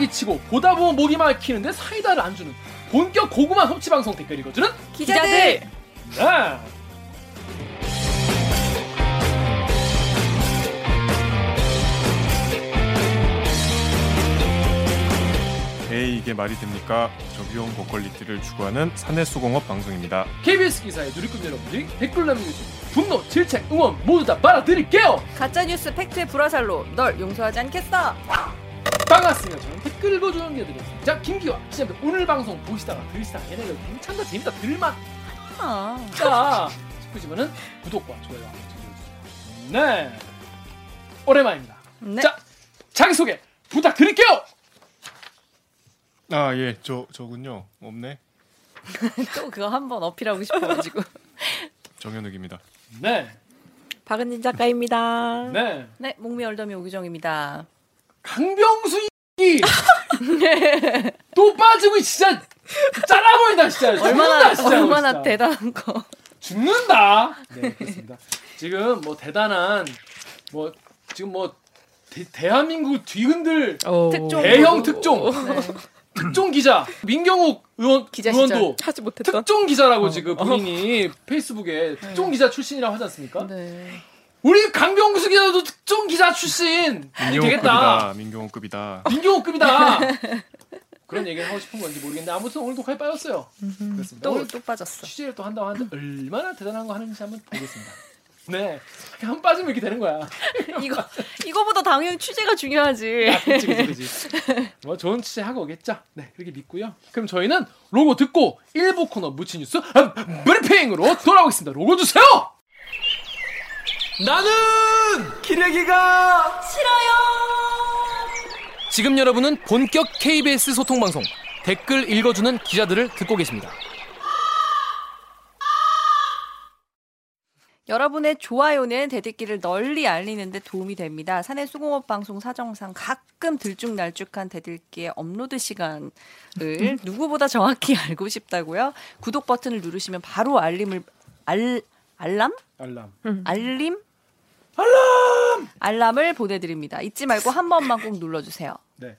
듣다 보면 빡이 치고 보다 보면 목이 막히는데 사이다를 안 주는 본격 고구마 섭취 방송 댓글 읽어주는 기자들. 네. 에이 이게 말이 됩니까? 저비용 고퀄리티를 추구하는 사내수공업 방송입니다. KBS 기사의 누리꾼 여러분들이 댓글 남겨주신 분노, 질책, 응원 모두 다 빨아드릴게요. 가짜 뉴스 팩트의 불화살로 널 용서하지 않겠어. 반갑습니다. 저는 댓글 읽어주는 게 드렸습니다. 자, 김기화 시작부터 오늘 방송 보시다가 들으시다가 얘네들 괜찮다 재밌다 들만 아. 자 싶으시면은 구독과 좋아요 한번 눌러주세요. 네, 오랜만입니다. 네. 자, 자기 소개 부탁드릴게요. 아 예, 저 저군요. 없네. 또 그거 한번 어필하고 싶어가지고. 정현욱입니다. 네, 박은진 작가입니다. 네. 네, 목미 얼더미 오기정입니다. 강병수 이 또 빠지고 진짜 잘라버린다 진짜 얼마나 죽는다, 진짜, 얼마나 진짜. 대단한 거. 죽는다 네 그렇습니다 지금 뭐 대단한 뭐 지금 뭐 대, 한민국 뒤흔들 오. 특종. 대형 특종 네. 특종 기자 민경욱 의원 기자 의원도 하지 못했던. 특종 기자라고 지금 본인이 페이스북에 특종 기자 출신이라고 하지 않습니까? 네. 우리 강병수 기자도 특종 기자 출신 되겠다. 민경호급이다. 민경호급이다. 그런 얘기를 하고 싶은 건지 모르겠는데 아무튼 오늘 독하에 빠졌어요. 그렇습니다. 또 오늘 또 빠졌어. 취재를 또 한다고 하는데 얼마나 대단한 거 하는지 한번 보겠습니다. 네, 한 빠지면 이렇게 되는 거야. 이거 이거보다 당연히 취재가 중요하지. 아, 그치, 그치, 그치. 뭐 좋은 취재 하고 오겠죠. 네, 그렇게 믿고요. 그럼 저희는 로고 듣고 일부 코너 무치 뉴스 아, 브리핑으로 돌아오겠습니다. 로고 주세요. 나는 기레기가 싫어요. 지금 여러분은 본격 KBS 소통 방송 댓글 읽어주는 기자들을 듣고 계십니다. 여러분의 좋아요는 대들기를 널리 알리는데 도움이 됩니다. 사내 수공업 방송 사정상 가끔 들쭉날쭉한 대들기의 업로드 시간을 누구보다 정확히 알고 싶다고요? 구독 버튼을 누르시면 바로 알림을 알 알람? 알람. 알림? 알람! 알람을 보내드립니다. 잊지 말고 한 번만 꼭 눌러주세요. 네.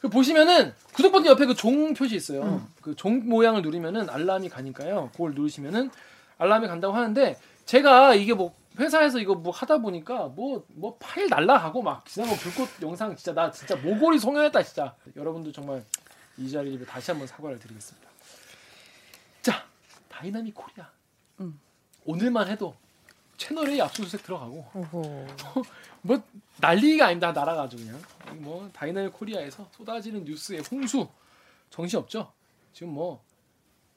그 보시면은 구독 버튼 옆에 그 종 표시 있어요. 그종 모양을 누르면은 알람이 가니까요. 그걸 누르시면은 알람이 간다고 하는데 제가 이게 뭐 회사에서 이거 뭐 하다 보니까 뭐 뭐 파일 날라가고 막 진짜 뭐 불꽃 영상 진짜 나 진짜 모골이 송연했다 진짜. 여러분도 정말 이 자리에 다시 한번 사과를 드리겠습니다. 자, Dynamic Korea. 음. 오늘만 해도 채널A 압수수색 들어가고. 뭐 난리가 아닙니다 날아가지고 그냥. 뭐 Dynamic Korea에서 쏟아지는 뉴스의 홍수 정신 없죠? 지금 뭐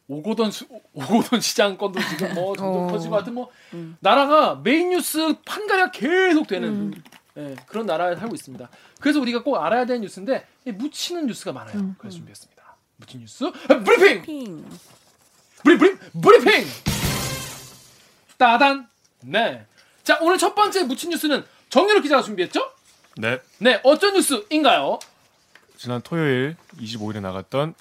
오거돈 수, 오거돈 시장 건도 지금 뭐 점점 어. 터지고 하여튼 뭐 음. 나라가 메인 뉴스 판갈이가 계속 되는 예, 그런 나라에 살고 있습니다. 그래서 우리가 꼭 알아야 되는 뉴스인데 이 묻히는 뉴스가 많아요. 그래서 준비했습니다. 묻힌 뉴스 아, 브리핑! 핑. 브리 브리 브리핑! 따단 네 자 오늘 첫 번째 묻힌 뉴스는 정유럽 기자가 준비했죠? 네. 네, 어쩐 뉴스인가요? 지난 토요일 25일에 나갔던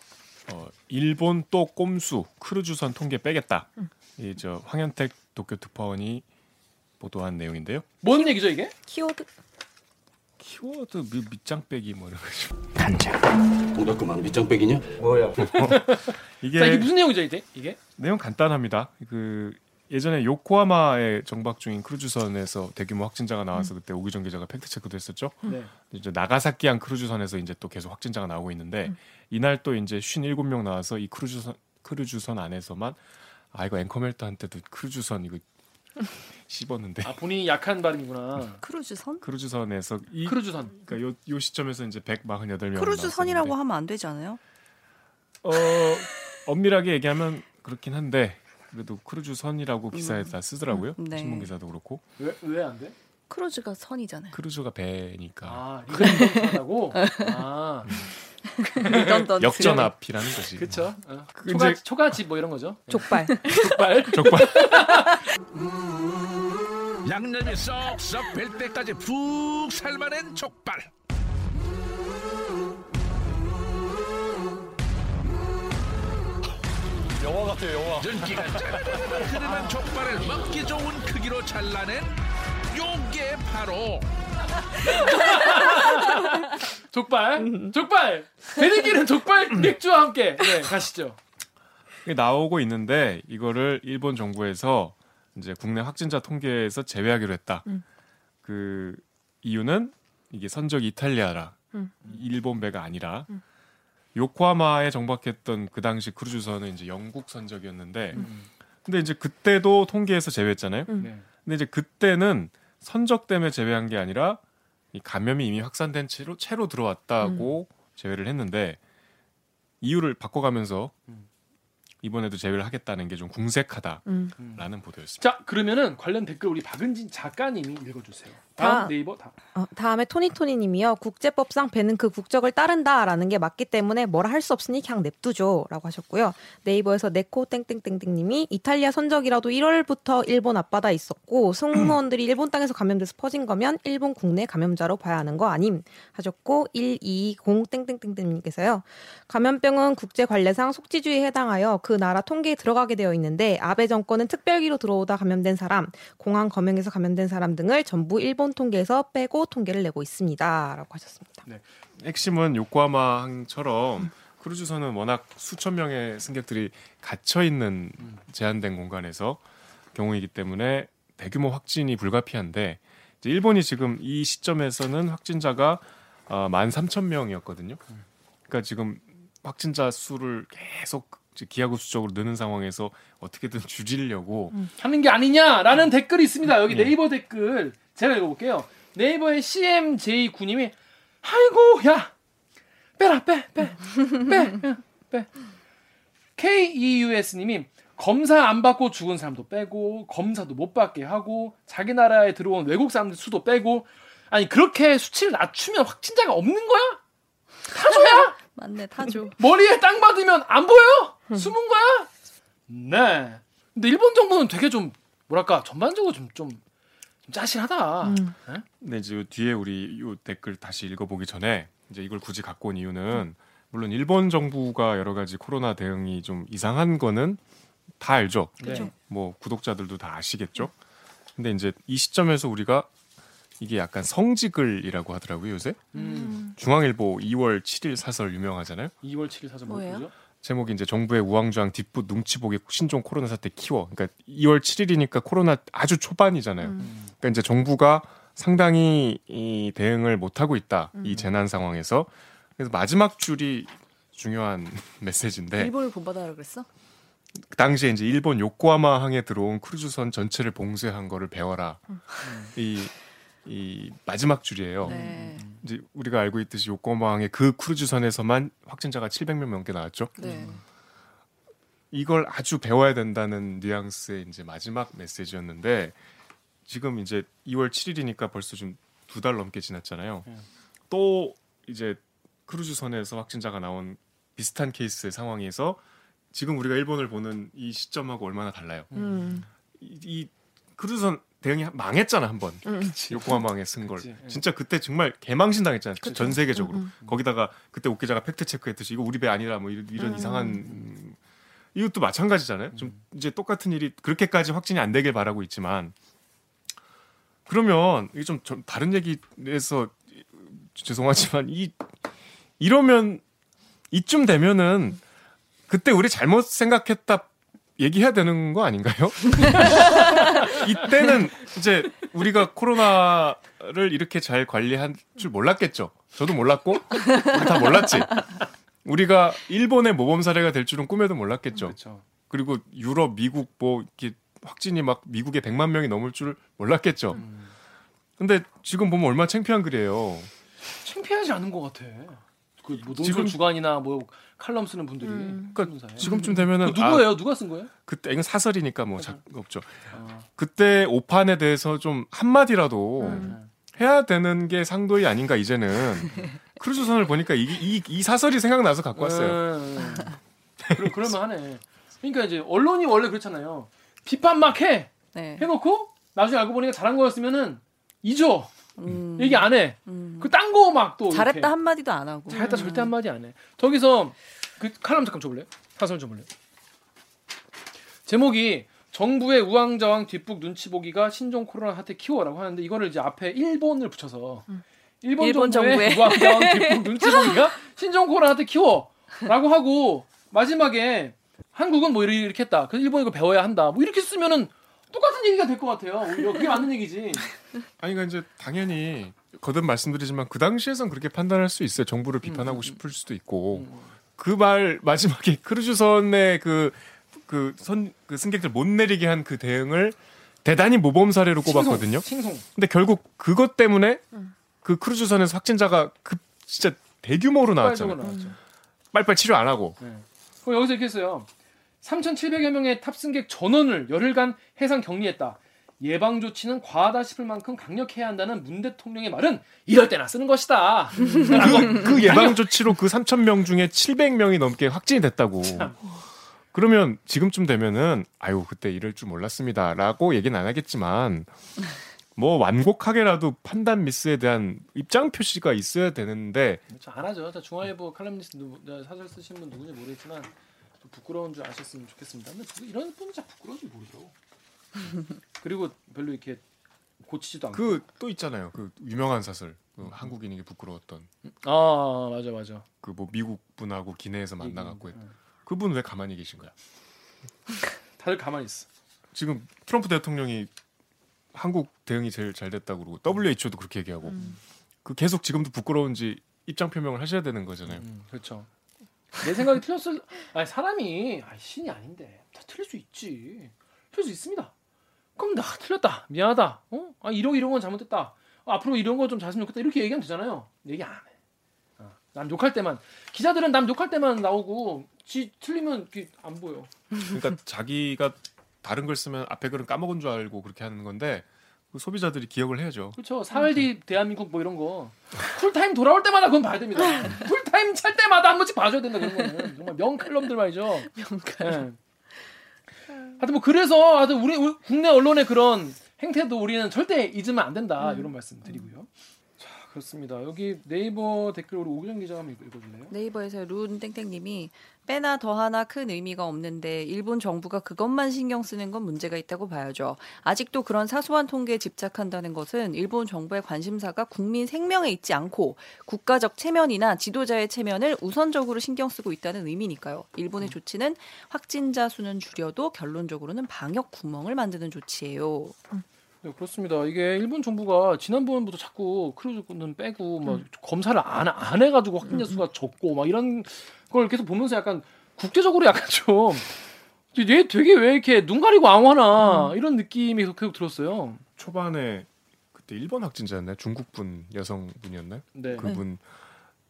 어, 일본 또 꼼수 크루즈선 통계 빼겠다. 이 저 황현택 도쿄 특파원이 보도한 내용인데요. 뭔 얘기죠 이게? 키워드. 키워드 미, 밑장 빼기 뭐 이런 거죠. 동작그만 밑장 빼기냐? 이게, 자, 이게 무슨 내용이죠 이게? 이게? 내용 간단합니다. 그 예전에 요코하마에 정박 중인 크루즈선에서 대규모 확진자가 나와서 그때 옥유정 기자가 fact check도 했었죠. 네. 이제 나가사키항 크루즈선에서 이제 또 계속 확진자가 나오고 있는데 이날 또 이제 57명 나와서 이 크루즈선 크루즈선 안에서만 아 이거 앵커멘트한테도 크루즈선 이거 씹었는데 아 본인이 약한 발음이구나. 크루즈선? 크루즈선에서 이 크루즈선. 그러니까 요, 요 시점에서 이제 148명 크루즈선이라고 하면 안 되지 않아요? 어 엄밀하게 얘기하면 그렇긴 한데 그래도 크루즈 선이라고 기사에다 쓰더라고요. 음, 네. 신문 기사도 그렇고 왜왜 안 돼? 크루즈가 선이잖아요. 크루즈가 배니까 아 리듬하다고. 아 redundant. 역전압이라는 거지. 그쵸. 어. 그 초가 이제- 초가집 뭐 이런 거죠. 족발. 족발. 적발. 양념이 쏙쏙 벨 때까지 푹 삶아낸 족발 영화 같아요 영화. 윤기가 쫙 흐르는 족발을 먹기 좋은 크기로 잘라낸 요게 바로 족발, 족발. 대들기는 족발 맥주와 함께. 네, 가시죠. 이게 나오고 있는데 이거를 일본 정부에서 이제 국내 확진자 통계에서 제외하기로 했다. 그 이유는 이게 선적이 이탈리아라. 일본 배가 아니라 요코하마에 정박했던 그 당시 크루즈선은 이제 영국 선적이었는데 근데 이제 그때도 통계에서 제외했잖아요. 네. 근데 이제 그때는 선적 때문에 제외한 게 아니라 이 감염이 이미 확산된 채로 채로 들어왔다고 제외를 했는데 이유를 바꿔가면서 이번에도 제외를 하겠다는 게 좀 궁색하다라는 음. 보도였습니다. 자 그러면은 관련 댓글 우리 박은진 작가님이 읽어주세요. 다음 다- 네이버 다. 어, 다음에 토니토니님이요. 국제법상 배는 그 국적을 따른다라는 게 맞기 때문에 뭐라 할 수 없으니 그냥 냅두죠라고 하셨고요. 네이버에서 네코 땡땡땡땡님이 이탈리아 선적이라도 1월부터 일본 앞바다에 있었고 승무원들이 일본 땅에서 감염돼서 퍼진 거면 일본 국내 감염자로 봐야 하는 거 아님 하셨고 120 땡땡땡땡님께서요. 감염병은 국제 관례상 속지주의에 해당하여 그 나라 통계에 들어가게 되어 있는데 아베 정권은 특별기로 들어오다 감염된 사람, 공항 검역에서 감염된 사람 등을 전부 일본 통계에서 빼고 통계를 내고 있습니다라고 하셨습니다. 핵심은 요코하마항처럼 크루즈선은 워낙 수천 명의 승객들이 갇혀 있는 제한된 공간에서 경우이기 때문에 대규모 확진이 불가피한데 일본이 지금 이 시점에서는 확진자가 어, 13,000명이었거든요. 그러니까 지금 확진자 수를 계속 기하급수 적으로 느는 상황에서 어떻게든 줄이려고 하는 게 아니냐라는 댓글이 있습니다. 여기 네. 네이버 댓글 제가 읽어볼게요. 네이버의 CMJ9님이 아이고 야 빼라 빼 빼 빼 빼 KEUS님이 검사 안 받고 죽은 사람도 빼고 검사도 못 받게 하고 자기 나라에 들어온 외국 사람들 수도 빼고 아니 그렇게 수치를 낮추면 확진자가 없는 거야? 타조야? 맞네 타조. 머리에 땅 받으면 안 보여? 숨은 거야? 네. 근데 일본 정부는 되게 좀 뭐랄까 전반적으로 좀좀 짜실하다. 네? 근데 이제 요 뒤에 우리 요 댓글 다시 읽어보기 전에 이제 이걸 굳이 갖고 온 이유는 물론 일본 정부가 여러 가지 코로나 대응이 좀 이상한 거는 다 알죠. 그쵸. 뭐 구독자들도 다 아시겠죠. 근데 이제 이 시점에서 우리가 이게 약간 성지글이라고 하더라고요 요새. 음. 중앙일보 2월 7일 사설 유명하잖아요. 2월 7일 사전 뭐예요? 제목이 이제 정부의 우왕좌왕 뒷붓 눈치 보기 신종 코로나 사태 키워. 그러니까 2월 7일이니까 코로나 아주 초반이잖아요. 그러니까 이제 정부가 상당히 이 대응을 못 하고 있다. 이 재난 상황에서. 그래서 마지막 줄이 중요한 메시지인데 일본을 본받아라 그랬어? 그 당시에 이제 일본 요코하마 항에 들어온 크루즈선 전체를 봉쇄한 거를 배워라. 이, 이 마지막 줄이에요. 네. 이제 우리가 알고 있듯이 요코하마 항의 그 크루즈선에서만 확진자가 700명 넘게 나왔죠. 네. 이걸 아주 배워야 된다는 뉘앙스의 이제 마지막 메시지였는데 지금 이제 2월 7일이니까 벌써 좀 두 달 넘게 지났잖아요. 예. 또 이제 크루즈선에서 확진자가 나온 비슷한 케이스의 상황에서 지금 우리가 일본을 보는 이 시점하고 얼마나 달라요. 음. 이, 이 크루즈선 대응이 망했잖아 한 번. 음. 요코하마항에 쓴 걸. 그치, 예. 진짜 그때 정말 개망신 당했잖아요. 전 세계적으로. 음, 거기다가 그때 옥기자가 fact check했듯이 이거 우리 배 아니라 뭐 이런, 이런 이상한 음, 이것도 마찬가지잖아요. 좀 이제 똑같은 일이 그렇게까지 확진이 안 되길 바라고 있지만 그러면 이게 좀, 좀 다른 얘기에서 죄송하지만 이 이러면 이쯤 되면은 그때 우리 잘못 생각했다 얘기해야 되는 거 아닌가요? 이때는 이제 우리가 코로나를 이렇게 잘 관리한 줄 몰랐겠죠. 저도 몰랐고 우리 다 몰랐지. 우리가 일본의 모범 사례가 될 줄은 꿈에도 몰랐겠죠. 그렇죠. 그리고 유럽, 미국 뭐 이렇게 확진이 막 미국에 100만 명이 넘을 줄 몰랐겠죠. 음. 근데 지금 보면 얼마나 창피한 글이에요. 창피하지 않은 것 같아. 그 뭐 논술 지금- 주간이나 뭐 칼럼 쓰는 분들이 그러니까 신문사에. 지금쯤 되면은 아, 누구예요? 누가 쓴 거예요? 그때 이건 사설이니까 뭐 작, 없죠. 아, 그때 오판에 대해서 좀 한마디라도 음. 해야 되는 게 상도이 아닌가 이제는 크루즈선을 보니까 이, 이, 이 사설이 생각나서 갖고 왔어요. 음. 그럼 그럴만 하네. 그러니까 이제 언론이 원래 그렇잖아요. 비판 막 해. 네. 해놓고 나중에 알고 보니까 잘한 거였으면은 잊어. 음. 얘기 안 해. 음. 그딴 거 막 또 잘했다 한 마디도 안 하고. 잘했다 절대 한 마디 안 해. 저기서 그 칼럼 잠깐 줘볼래요? 사설 줘볼래요? 제목이 정부의 우왕좌왕 뒷북 눈치 보기가 신종 코로나 사태 키워라고 하는데 이거를 이제 앞에 일본을 붙여서 일본, 일본 정부의 정부의. 무한정 기품 눈치 보기가 신종코란한테 키워라고 하고 마지막에 한국은 뭐 이렇게 이렇게 했다. 그래서 일본이 이거 배워야 한다. 뭐 이렇게 쓰면은 똑같은 얘기가 될 것 같아요. 오히려 그게 맞는 얘기지. 아니 그러니까 이제 당연히 거듭 말씀드리지만 그 당시에선 그렇게 판단할 수 있어요. 정부를 비판하고 음, 음, 싶을 수도 있고 음. 그말 마지막에 크루즈선의 그 그 선 그 승객들 못 내리게 한 그 대응을 대단히 모범 사례로 꼽았거든요. 칭송. 칭송. 근데 결국 그것 때문에 그 크루즈선에서 확진자가 급 진짜 대규모로 나왔잖아요. 나왔죠. 빨리빨리 치료 안 하고 네. 그럼 여기서 이렇게 했어요. 3,700여 명의 탑승객 전원을 열흘간 해상 격리했다. 예방 조치는 과하다 싶을 만큼 강력해야 한다는 문 대통령의 말은 이럴 때나 쓰는 것이다. 그, 그 예방 조치로 그 3천 명 중에 700명이 넘게 확진이 됐다고. 그러면 지금쯤 되면은 아유 그때 이럴 줄 몰랐습니다라고 얘기는 안 하겠지만 뭐 완곡하게라도 판단 미스에 대한 입장 표시가 있어야 되는데 저안 하죠. 저 중앙일보 칼럼니스트 사설 쓰신 분 누군지 모르겠지만 좀 부끄러운 줄 아셨으면 좋겠습니다. 근데 부- 이런 분은 잘 부끄러운지 모르죠. 그리고 별로 이렇게 고치지도 않고. 그 또 있잖아요 그 유명한 사설 그 한국인에게 부끄러웠던 아 맞아 맞아. 그 뭐 미국 분하고 기내에서 만나갖고 했- 응. 그분 왜 가만히 계신 거야? 다들 가만히 있어. 지금 트럼프 대통령이 한국 대응이 제일 잘 됐다고 그러고 WHO도 그렇게 얘기하고 그 계속 지금도 부끄러운지 입장 표명을 하셔야 되는 거잖아요. 음, 그렇죠. 내 생각이 틀렸을. 아니 사람이 아니, 신이 아닌데 다 틀릴 수 있지. 틀릴 수 있습니다. 그럼 나 틀렸다. 미안하다. 어? 아 이런 이런 건 잘못됐다. 아, 앞으로 이런 거 좀 잘했으면 좋겠다. 이렇게 얘기하면 되잖아요. 얘기 안 해. 어, 남 욕할 때만 기자들은 남 욕할 때만 나오고 지 틀리면 안 보여. 그러니까 자기가 다른 걸 쓰면 앞에 글은 까먹은 줄 알고 그렇게 하는 건데 그 소비자들이 기억을 해야죠. 그렇죠. 사흘 뒤 대한민국 뭐 이런 거 cool time 돌아올 때마다 그건 봐야 됩니다. cool time 찰 때마다 한 번씩 봐줘야 된다 그런 거는 정말 명칼럼들 말이죠. 명칼럼. 하여튼 뭐 그래서 하여튼 우리, 우리 국내 언론의 그런 행태도 우리는 절대 잊으면 안 된다 이런 말씀 드리고요. 자 그렇습니다. 여기 네이버 댓글 우리 오규정 기자가 한번 읽- 읽어줄래요? 네이버에서 룬 땡땡님이 빼나 더하나 큰 의미가 없는데 일본 정부가 그것만 신경 쓰는 건 문제가 있다고 봐야죠. 아직도 그런 사소한 통계에 집착한다는 것은 일본 정부의 관심사가 국민 생명에 있지 않고 국가적 체면이나 지도자의 체면을 우선적으로 신경 쓰고 있다는 의미니까요. 일본의 조치는 확진자 수는 줄여도 결론적으로는 방역 구멍을 만드는 조치예요. 네, 그렇습니다. 이게 일본 정부가 지난번부터 자꾸 크루즈는 빼고 막 검사를 안, 안 해가지고 확진자 수가 적고 막 이런 걸 계속 보면서 약간 국제적으로 약간 좀 얘 되게 왜 이렇게 눈 가리고 앙화나 이런 느낌이 계속, 계속 들었어요. 초반에 그때 일본 확진자였나요? 중국분 여성분이었나요? 네. 그분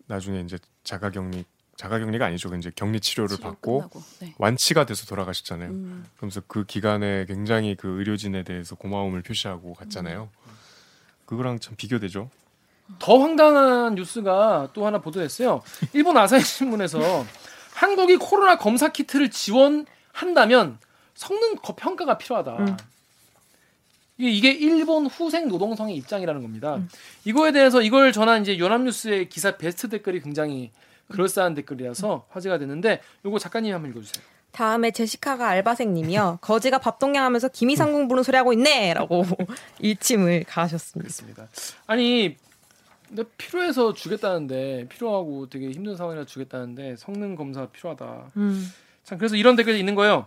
나중에 이제 자가격리 자가격리가 아니죠. 이제 격리 치료를 치료 받고 끝나고. 네. 완치가 돼서 돌아가셨잖아요. 음. 그러면서 그 기간에 굉장히 그 의료진에 대해서 고마움을 표시하고 갔잖아요. 그거랑 참 비교되죠. 더 황당한 뉴스가 또 하나 보도됐어요. 일본 아사히 신문에서 한국이 코로나 검사 키트를 지원한다면 성능 거- 평가가 필요하다. 음. 이게, 이게 일본 후생 노동성의 입장이라는 겁니다. 음. 이거에 대해서 이걸 전한 이제 연합뉴스의 기사 베스트 댓글이 굉장히 그럴싸한 댓글이라서 화제가 됐는데 요거 작가님 한번 읽어주세요. 다음에 제시카가 알바생님이요. 거지가 밥동냥하면서 김이상궁 부는 소리 하고 있네라고 일침을 가하셨습니다. 아니 근데 필요해서 주겠다는데 필요하고 되게 힘든 상황이라 주겠다는데 성능 검사 필요하다. 음. 참 그래서 이런 댓글이 있는 거예요.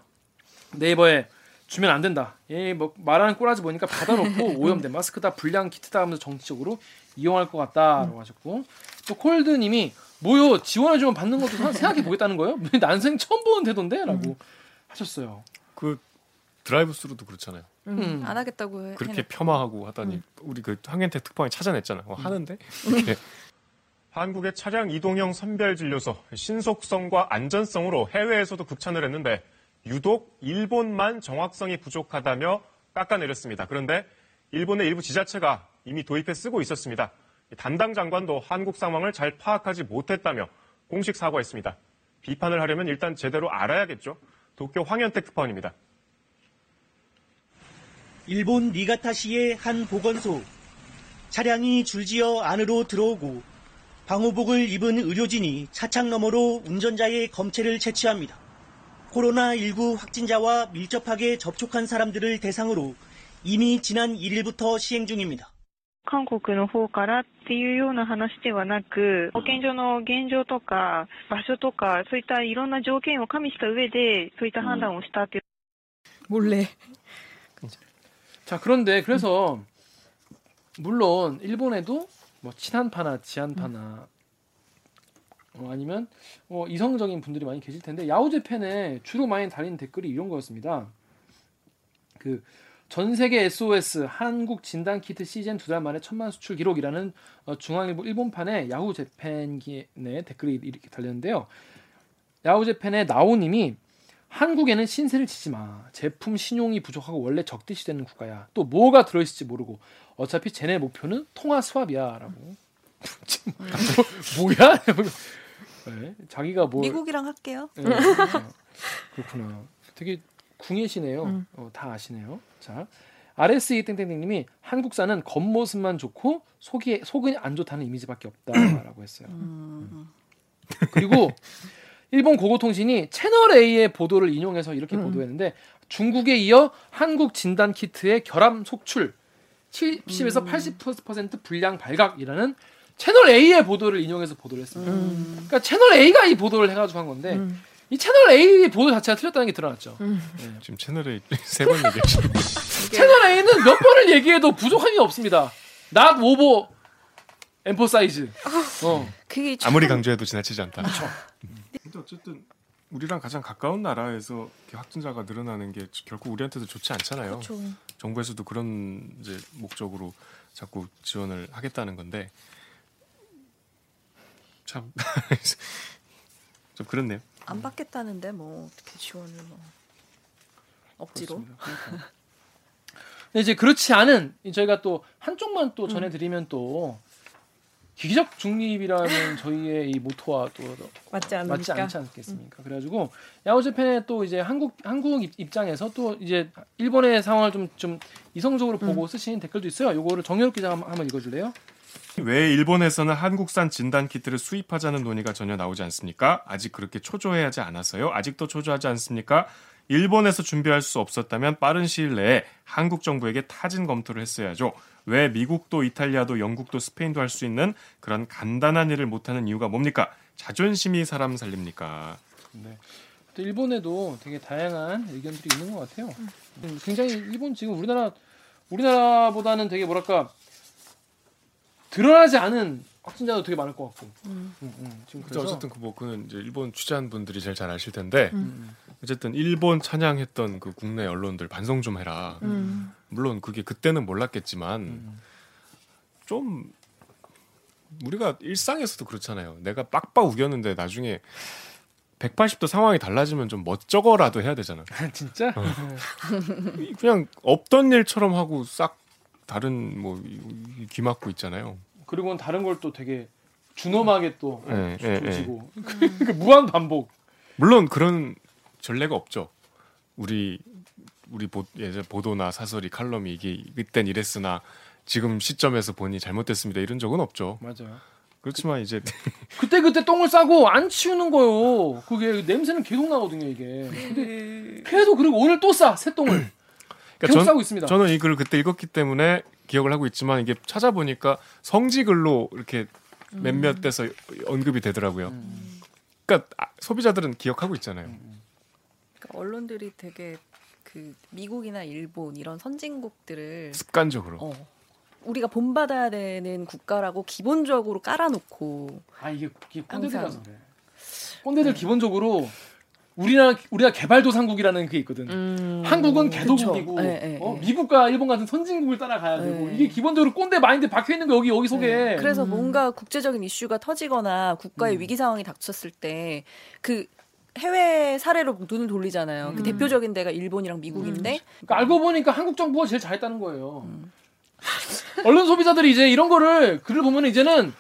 네이버에 주면 안 된다. 예, 뭐 말하는 꼬라지 보니까 받아놓고 오염된 마스크다, 불량 키트다 하면서 정치적으로 이용할 것 같다라고 하셨고 또 콜드님이 뭐요 지원해주면 받는 것도 생각해 보겠다는 거예요? 난생 처음 보는 태도인데라고 하셨어요. 그 드라이브 스루도 그렇잖아요. 음. 안 하겠다고 해. 그렇게 폄하하고 하다니 우리 그 항엔테 특파원이 찾아냈잖아. 어, 하는데 이렇게 한국의 차량 이동형 선별 진료소 신속성과 안전성으로 해외에서도 극찬을 했는데 유독 일본만 정확성이 부족하다며 깎아내렸습니다. 그런데 일본의 일부 지자체가 이미 도입해 쓰고 있었습니다. 담당 장관도 한국 상황을 잘 파악하지 못했다며 공식 사과했습니다. 비판을 하려면 일단 제대로 알아야겠죠. 도쿄 황현택 특파원입니다. 일본 니가타시의 한 보건소. 차량이 줄지어 안으로 들어오고 방호복을 입은 의료진이 차창 너머로 운전자의 검체를 채취합니다. 코로나19 확진자와 밀접하게 접촉한 사람들을 대상으로 이미 지난 1일부터 시행 중입니다. 韓国の方からっていうような話ではなく、保健所の現状とか場所とか、そういったいろんな条件を加味した上で、そういった判断をしたっていう 몰래. 자 그런데 그래서 물론 일본에도 뭐 친한파나 지한파나 어, 아니면 어, 이성적인 분들이 많이 계실 텐데 야후제팬에 주로 많이 달리는 댓글이 이런 거였습니다. 그 전 세계 SOS 한국 진단 키트 시즌 두 달 만에 천만 수출 기록이라는 어, 중앙일보 일본판에 야후제팬의 댓글이 이렇게 달렸는데요. 야후제팬의 나오님이 한국에는 신세를 지지 마. 제품 신용이 부족하고 원래 적대시 되는 국가야. 또 뭐가 들어있을지 모르고 어차피 쟤네 목표는 통화 수합이야라고. 뭐, 뭐야? 네, 자기가 뭐 미국이랑 할게요. 네, 그렇죠. 그렇구나. 되게 궁예시네요. 음. 어, 다 아시네요. 자, RSE 땡땡땡님이 한국사는 겉모습만 좋고 속이 속은 안 좋다는 이미지밖에 없다라고 했어요. 음. 그리고 일본 고고통신이 채널 A의 보도를 인용해서 이렇게 음. 보도했는데 중국에 이어 한국 진단 키트의 결함 속출 70에서 80% 불량 발각이라는 채널 A의 보도를 인용해서 보도를 했습니다. 음. 그러니까 채널 A가 이 보도를 해가지고 한 건데 음. 이 채널 A 보도 자체가 틀렸다는 게 드러났죠. 음. 네. 지금 채널에 세번 얘기하시는 채널 A는 몇 번을 얘기해도 부족함이 없습니다. not over emphasize. 어. 그게 참- 아무리 강조해도 지나치지 않다. 근데 어쨌든 우리랑 가장 가까운 나라에서 확진자가 늘어나는 게 결국 우리한테도 좋지 않잖아요. 그렇죠. 정부에서도 그런 이제 목적으로 자꾸 지원을 하겠다는 건데 참 좀 그렇네요. 안 받겠다는데 뭐 어떻게 지원을 뭐 억지로. 근데 이제 그렇지 않은 이 저희가 또 한쪽만 또 전해드리면 또 기기적 중립이라는 저희의 이 모토와 또 맞지 않습니까? 맞지 않지 않겠습니까? 그래가지고 야후제팬의 또 이제 한국 한국 입- 입장에서 또 이제 일본의 상황을 좀 좀 이성적으로 보고 쓰신 댓글도 있어요. 요거를 정유럽 기자 한번 읽어줄래요? 왜 일본에서는 한국산 진단 키트를 수입하자는 논의가 전혀 나오지 않습니까? 아직 그렇게 초조해하지 않았어요. 아직도 초조하지 않습니까? 일본에서 준비할 수 없었다면 빠른 시일 내에 한국 정부에게 타진 검토를 했어야죠. 왜 미국도 이탈리아도 영국도 스페인도 할 수 있는 그런 간단한 일을 못하는 이유가 뭡니까? 자존심이 사람 살립니까? 또 일본에도 되게 다양한 의견들이 있는 것 같아요. 음, 굉장히 일본 지금 우리나라 우리나라보다는 되게 뭐랄까 드러나지 않은 확진자도 되게 많을 것 같고. 음, 음, 지금 그래서 어쨌든 그 뭐 그는 이제 일본 취재한 분들이 제일 잘 아실 텐데 음. 어쨌든 일본 찬양했던 그 국내 언론들 반성 좀 해라. 음. 물론 그게 그때는 몰랐겠지만 음. 좀 우리가 일상에서도 그렇잖아요. 내가 빡빡 우겼는데 나중에 180도 상황이 달라지면 좀 멋쩍어라도 해야 되잖아. 진짜 그냥 없던 일처럼 하고 싹 다른 뭐귀 막고 있잖아요. 그리고는 다른 걸 또 되게 준엄하게 또 예, 예, 조지고 그 무한 반복. 물론 그런 전례가 없죠. 우리 우리 보, 예전 보도나 사설이 칼럼이 이게 그땐 이랬으나 지금 시점에서 보니 잘못됐습니다. 이런 적은 없죠. 맞아요. 그렇지만 이제 그때 그때 똥을 싸고 안 치우는 거요. 그게 냄새는 계속 나거든요 이게. 근데 계속 그리고 오늘 또 싸 새 똥을 계속 전- 싸고 있습니다. 저는 이 글을 그때 읽었기 때문에 기억을 하고 있지만 이게 찾아보니까 성지글로 이렇게 몇몇 데서 언급이 되더라고요. 음. 그러니까 아, 소비자들은 기억하고 있잖아요. 그러니까 언론들이 되게 그 미국이나 일본 이런 선진국들을 습관적으로. 어, 우리가 본받아야 되는 국가라고 기본적으로 깔아놓고 아 이게, 이게 꼰대들이라서 항상. 그래. 꼰대들 기본적으로 우리나라 우리가 개발도상국이라는 게 있거든. 음. 한국은. 개도국이고 예, 예, 어? 예. 미국과 일본 같은 선진국을 따라가야 되고 예. 이게 기본적으로 꼰대 마인드 박혀 있는 거 여기 여기 속에. 네. 그래서 음. 뭔가 국제적인 이슈가 터지거나 국가의 음. 위기 상황이 닥쳤을 때그 해외 사례로 눈을 돌리잖아요. 그 음. 대표적인 데가 일본이랑 미국인데 그러니까 알고 보니까 한국 정부가 제일 잘했다는 거예요. 음. 언론 소비자들이 이제 이런 거를 글을 보면 이제는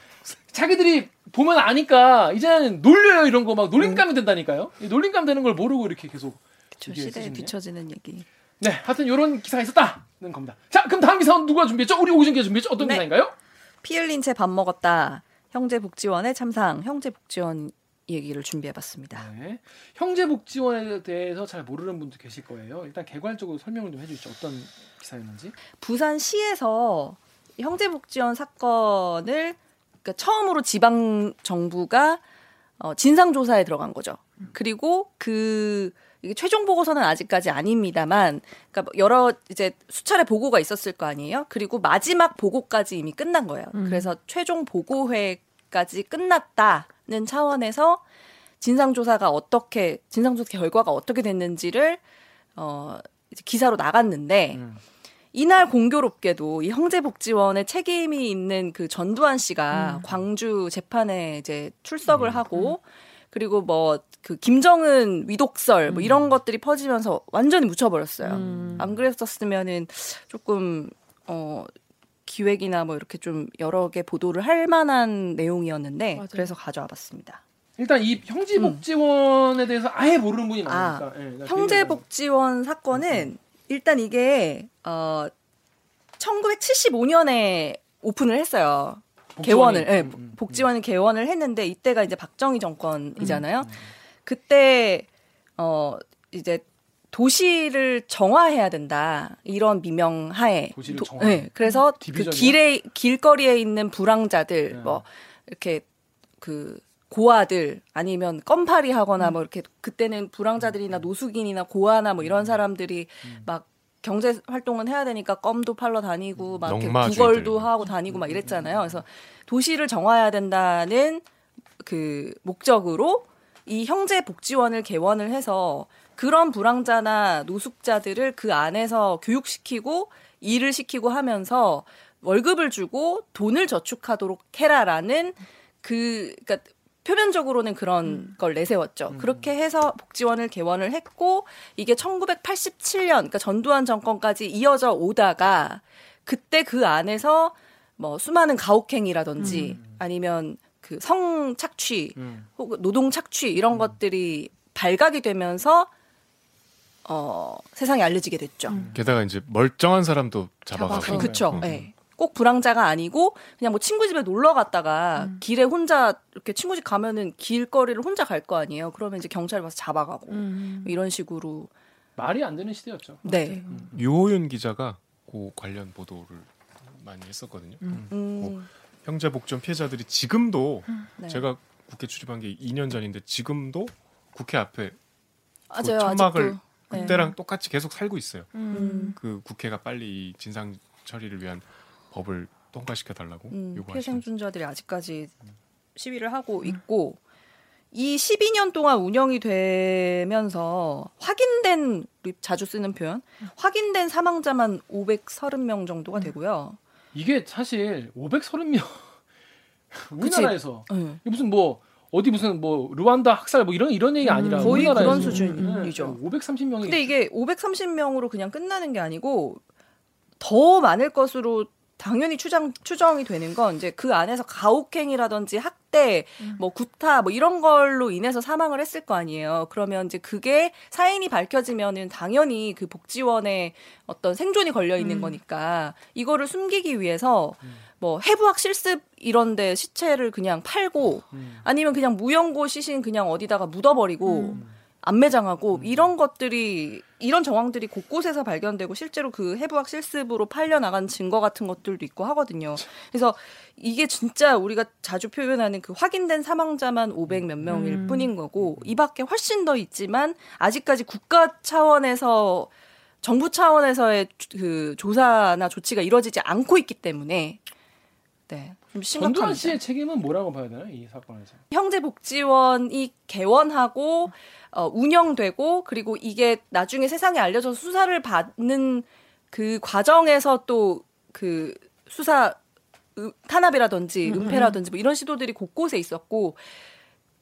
자기들이 보면 아니까 이제는 놀려요 이런 거 막 놀림감이 된다니까요. 이 놀림감 되는 걸 모르고 이렇게 계속. 저 이게 시대에 쓰시네. 뒤처지는 얘기. 네, 하여튼 이런 기사가 있었다는 겁니다. 자, 그럼 다음 기사는 누가 준비했죠? 우리 오기준 기자 준비했죠? 어떤 네. 기사인가요? 피 흘린 채 밥 먹었다. 형제복지원의 참상. 형제복지원 얘기를 준비해봤습니다. 네. 형제복지원에 대해서 잘 모르는 분도 계실 거예요. 일단 개괄적으로 설명을 좀 해주시죠. 어떤 기사였는지. 부산시에서 형제복지원 사건을 그러니까 처음으로 지방 정부가 어, 진상 조사에 들어간 거죠. 그리고 그 이게 최종 보고서는 아직까지 아닙니다만, 그러니까 뭐 여러 이제 수차례 보고가 있었을 거 아니에요. 그리고 마지막 보고까지 이미 끝난 거예요. 그래서 최종 보고회까지 끝났다는 차원에서 진상 조사가 어떻게 진상 조사 결과가 어떻게 됐는지를 어 이제 기사로 나갔는데 음. 이날 공교롭게도 이 형제복지원의 책임이 있는 그 전두환 씨가 광주 재판에 이제 출석을 하고 그리고 뭐 그 김정은 위독설 뭐 이런 것들이 퍼지면서 완전히 묻혀버렸어요. 안 그랬었으면은 조금 어 기획이나 뭐 이렇게 좀 여러 개 보도를 할 만한 내용이었는데 맞아요. 그래서 가져와 봤습니다. 일단 이 형제복지원에 대해서 아예 모르는 분이 많으니까. 예, 나 형제복지원 사건은 일단 이게 어 1975년에 오픈을 했어요. 복지원이. 개원을 예, 음, 음, 복지원이 개원을 했는데 이때가 이제 박정희 정권이잖아요. 그때 어 이제 도시를 정화해야 된다 이런 미명 하에 도시를 도- 정화. 예, 그래서 그 디비전이요? 길에 길거리에 있는 불황자들 네. 뭐 이렇게 그 고아들 아니면 껌파리 하거나 뭐 이렇게 그때는 불황자들이나 노숙인이나 고아나 뭐 이런 사람들이 막 경제 활동은 해야 되니까 껌도 팔러 다니고 막 이렇게. 구걸도 하고 다니고 막 이랬잖아요. 그래서 도시를 정화해야 된다는 그 목적으로 이 형제 복지원을 개원을 해서 그런 불황자나 노숙자들을 그 안에서 교육시키고 일을 시키고 하면서 월급을 주고 돈을 저축하도록 해라라는 그 그러니까 표면적으로는 그런 걸 내세웠죠. 그렇게 해서 복지원을 개원을 했고 이게 1987년 그러니까 전두환 정권까지 이어져 오다가 그때 그 안에서 뭐 수많은 가혹행위라든지 아니면 그 성 착취 음. 혹은 노동 착취 이런 것들이 발각이 되면서 어 세상에 알려지게 됐죠. 게다가 이제 멀쩡한 사람도 잡아가고. 그쵸. 음. 예. 꼭 불황자가 아니고 그냥 뭐 친구 집에 놀러 갔다가 길에 혼자 이렇게 친구 집 가면은 길거리를 혼자 갈 거 아니에요. 그러면 이제 경찰 와서 잡아가고 음. 이런 식으로 말이 안 되는 시대였죠. 네. 유호윤 기자가 그 관련 보도를 많이 했었거든요. 음, 형제 복지원 피해자들이 지금도 네. 제가 국회 출입한 게 2년 전인데 지금도 국회 앞에 그 맞아요. 천막을 아직도. 네. 그때랑 똑같이 계속 살고 있어요. 음, 그 국회가 빨리 이 진상 처리를 위한 법을 통과시켜 달라고 음, 피해 요구하시는. 생존자들이 아직까지 시위를 하고 있고 이 12년 동안 운영이 되면서 확인된 우리 자주 쓰는 표현 확인된 사망자만 530명 정도가 되고요. 이게 사실 530명 우리나라에서 네. 이게 무슨 뭐 어디 무슨 뭐 르완다 학살 뭐 이런 이런 얘기 아니라 거의 우리나라에서. 그런 수준이죠. 530명이 근데 이게 530명으로 그냥 끝나는 게 아니고 더 많을 것으로 당연히 추정 추정이 되는 건 이제 그 안에서 가혹행위라든지 학대, 뭐 구타, 뭐 이런 걸로 인해서 사망을 했을 거 아니에요. 그러면 이제 그게 사인이 밝혀지면은 당연히 그 복지원에 어떤 생존이 걸려 있는 거니까 이거를 숨기기 위해서 뭐 해부학 실습 이런데 시체를 그냥 팔고 음. 아니면 그냥 무연고 시신 그냥 어디다가 묻어버리고 안매장하고 이런 것들이 이런 정황들이 곳곳에서 발견되고 실제로 그 해부학 실습으로 팔려 나간 증거 같은 것들도 있고 하거든요. 그래서 이게 진짜 우리가 자주 표현하는 그 확인된 사망자만 500 몇 명일 뿐인 거고 이 밖에 훨씬 더 있지만 아직까지 국가 차원에서 정부 차원에서의 그 조사나 조치가 이루어지지 않고 있기 때문에 네. 좀 전두환 심각합니다. 씨의 책임은 뭐라고 봐야 되나 이 사건에서? 형제복지원이 개원하고 어, 운영되고 그리고 이게 나중에 세상에 알려져서 수사를 받는 그 과정에서 또 그 수사 음, 탄압이라든지 은폐라든지 뭐 이런 시도들이 곳곳에 있었고